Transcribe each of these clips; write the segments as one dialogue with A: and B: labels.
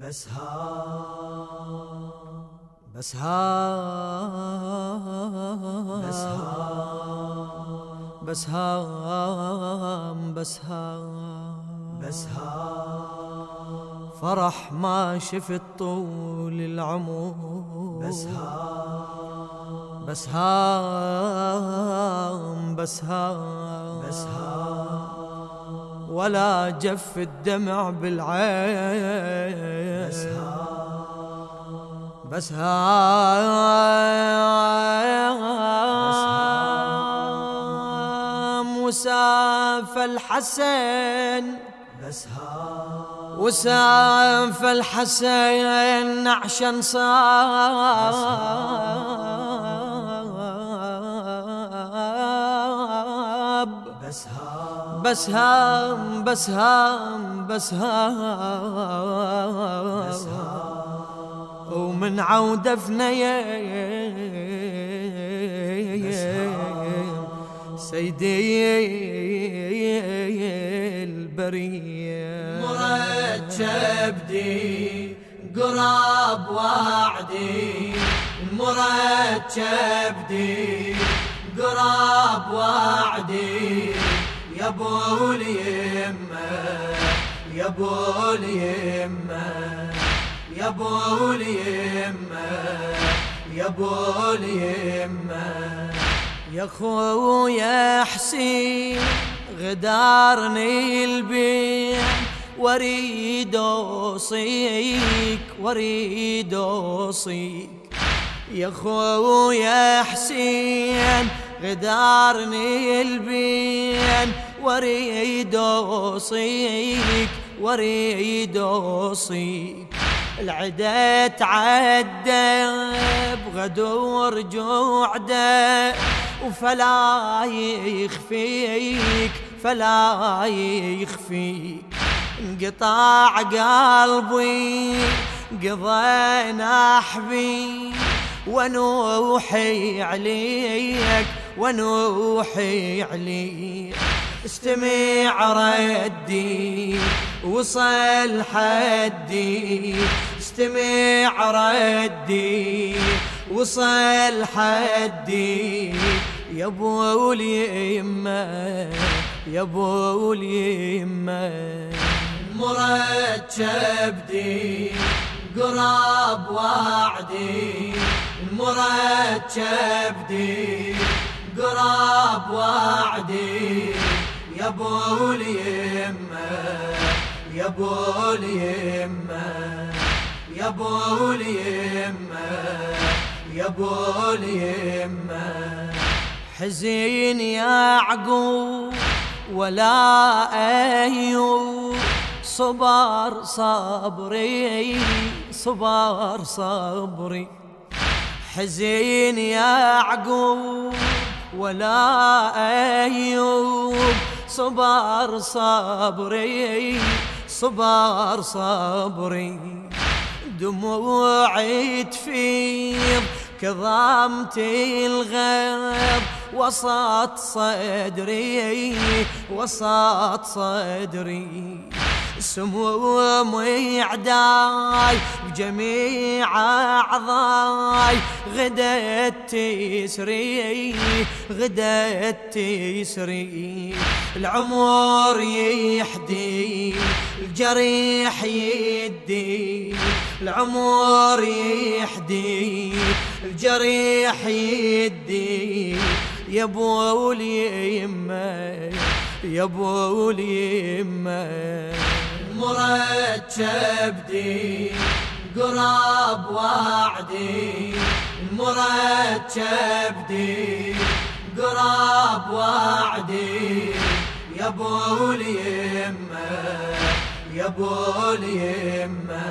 A: بس ها بس ها بس ها بس ها بس ها بس ها. فرح ما شفت طول العمر.
B: بس ها
A: بس ها بس ها
B: بس ها.
A: ولا جف الدمع بالعين.
B: بس ها
A: بس ها وساف الحسن
B: بس ها
A: وساف الحسن عشان صاب.
B: بس ها
A: بس هام بس هام بس ومن عودة فنيم سيدي البرية.
B: مرتب دي قراب وعدي. مرتب دي قراب وعدي. يا أبو اليمه يا أبو اليمه يا أبو اليمه يا أبو اليمه
A: يا خويا حسين غدارني البين واريد أوصيك واريد أوصيك. يا خويا حسين غدارني البين واريد اوصيك واريد اوصيك العدا تعدى بغدور جوعدة وفلا يخفيك فلا يخفيك. انقطع قلبي قضى نحبي ونوحي عليك ونوحي عليك. استمع ردي وصل حدي. استمع ردي وصل حدي. يا أبو اليمة يا أبو اليمة.
B: مرتب دي قراب وعدي. مرتب دي قراب وعدي. يا أبو اليمة يا أبو اليمة يا أبو اليمة يا أبو اليمة.
A: حزين يا عقوب ولا أيوب صبر صبري صبر صبري. حزين يا عقوب ولا أيوب صبر صبري صبر صبري. دموعي تفيض كظمت الغيظ وسط صدري وسط صدري. سمومي عداي بجميع أعضاي. غدت تسري غدت تسري العمر يحدي الجريح يدي. العمر يحدي الجريح يدي. يا أبو اليمة يا أبو اليمة.
B: مرتب دي قراب وعدي مرتب دي قراب وعدي يا أبو اليمة يا أبو اليمة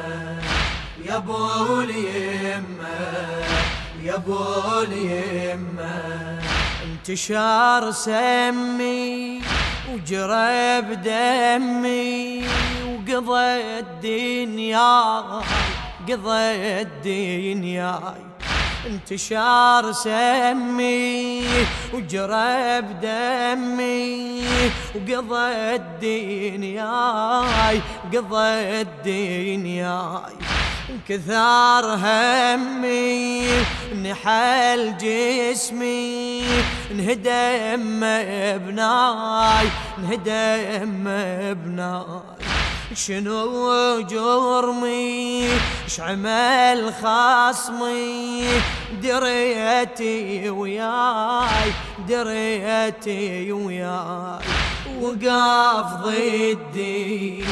B: يا أبو اليمة يا أبو اليمة.
A: انتشار سمي وجرى بدمي وقضى الدنيا قضى الدنيا انتشار سمي وجرى بدمي وقضى الدين ياي قضى الدين ياي كثار همي نحل جسمي انهدم ابناي انهدم ابناي شنو جرمي؟ اش عمل خصمي دريتي وياي دريتي وياي. وقاف ضدي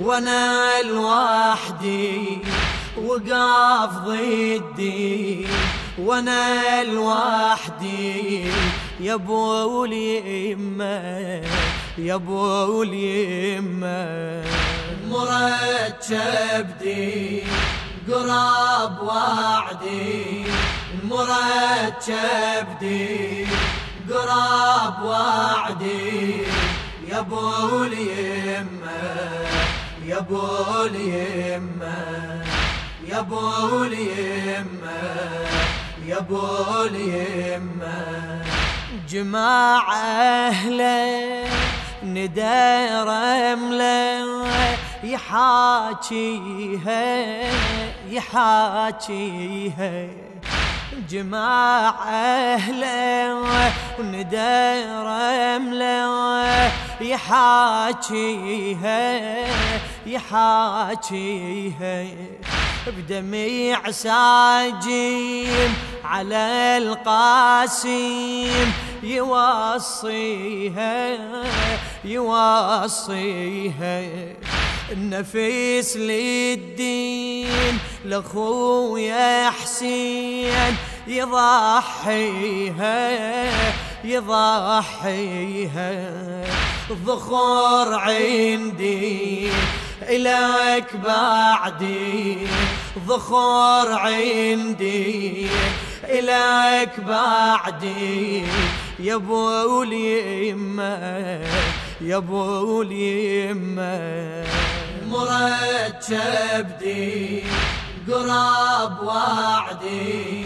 A: وأنا لوحدي. وقاف ضدي وأنا لوحدي. يا أبو اليمة يا أبو اليمة.
B: مرتب دي قراب وعدي مرتب دي قراب وعدي يا أبو اليمة يا أبو اليمة يا أبو اليمة يا أبو اليمة.
A: جماعة أهله ندى رملة يحاكيها يحاكيها جماعة أهله وندى رملة يحاكيها يحاكيها بدميع ساجيم على القاسم يوصيها يوصيها. النفيس للدين لأخويا حسين يضحيها يضحيها. الظخور عندي إلك بعدي ظخور عندي إلك بعدي. يا أبو اليمة يا ابو اليمه
B: مرتب دي قراب وعدي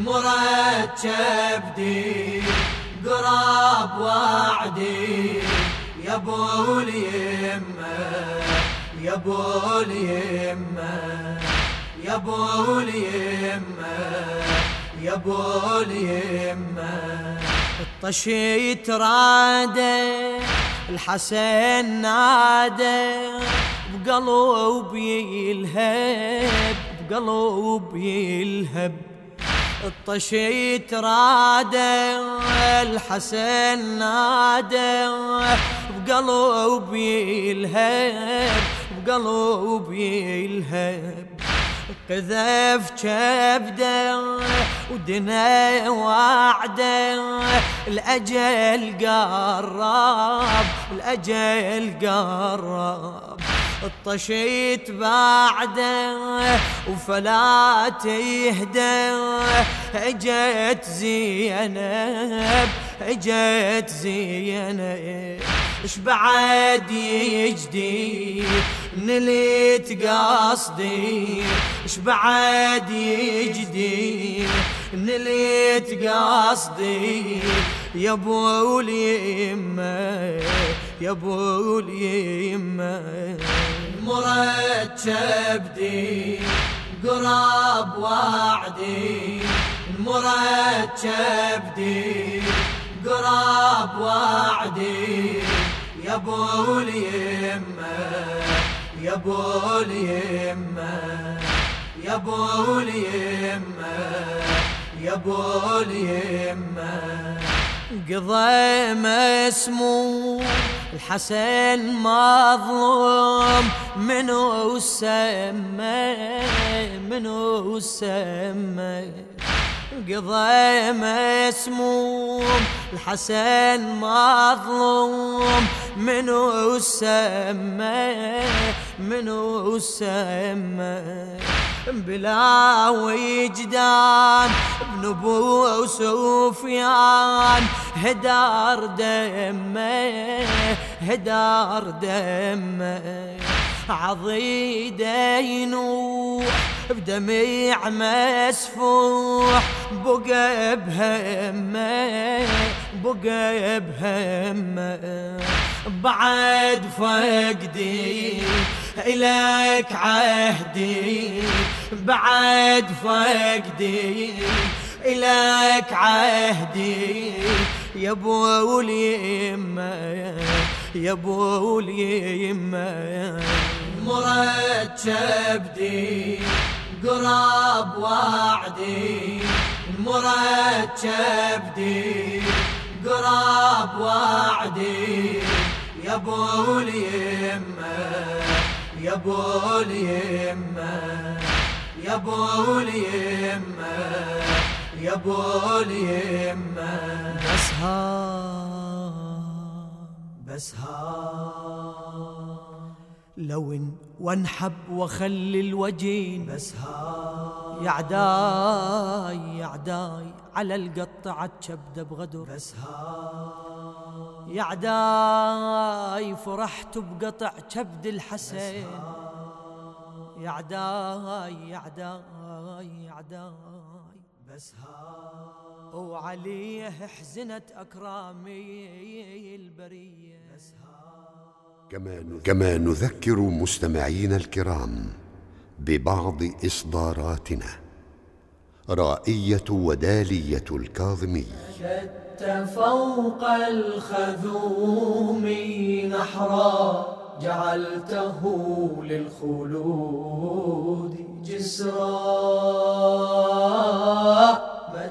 B: مرتب دي قراب وعدي يا ابو اليمه يا ابو اليمه يا ابو اليمه يا ابو اليمه
A: الطشيت راده. الحسن ناده بقلبي يلهب بقلبي يلهب. الطشيت راده الحسن ناده بقلبي يلهب بقلبي يلهب. قذف كبدة ودنا وعدة. الأجل قرب الأجل قرب. الطشيت بعده وفلا تهدى. أجت زينب أجت زينب. اش بعد يجدي؟ نليت قصدي اش بعد يجدي؟ نليت قصدي يا أبو اليمة يا أبو اليمة.
B: مرتب قراب وعدي مرتب دي قراب وعدي يا أبو اليمة. يا ابو اليمه يا ابو اليمه يا ابو اليمه
A: قضى مسموم الحسن مظلوم منو السما منو السما قضى مسموم الحسن مظلوم. منو السما منو السما بلا وجدان ابن أبو سفيان. هدار دمه هدار دمه. ينوح بدميع مسفوح بقى بهمة بقى بهمة. بعد فقدي إليك عهدي بعد فقدي إليك عهدي. يا أبو اليمة يا أبو اليمة.
B: مرتب دي قراب وعدي مرتب دي. قراب وعدي يا ابو اليمه يا ابو اليمه يا ابو اليمه يا ابو اليمه
A: بس ها
B: بس ها.
A: لو ان وانحب واخلي الوجين.
B: بس ها
A: يا عداي يا عداي على القطعة كبدة بغدر.
B: بس ها
A: يا عداي فرحت بقطع كبد الحسين. يا عداي يا عداي يا عداي
B: بس ها
A: وعليه حزنت أكرامي البرية.
C: كما كما نذكر مستمعينا الكرام ببعض إصداراتنا. رائية ودالية الكاظمي.
B: شت فوق الخذوم نحرا جعلته للخلود جسرا.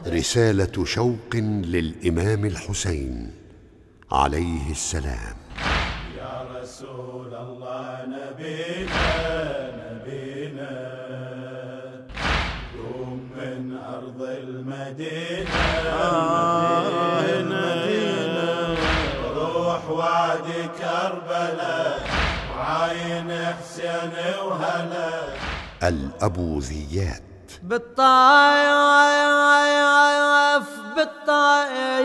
C: رسالة شوق للإمام الحسين عليه السلام.
D: رسول الله نبينا نبينا. قوم من أرض المدينة المدينة. روح وادي كربلاء وعاين حسين وهلا
C: الأبوذيات.
A: بالطايف بالطايف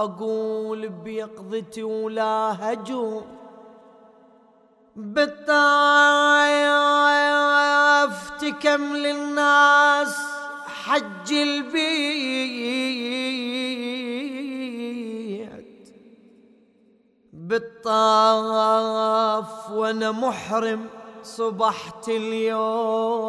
A: أقول بيقظتي ولا هجوم بالطايف تكمل الناس حج البيت. بالطاف وأنا محرم صبحت اليوم.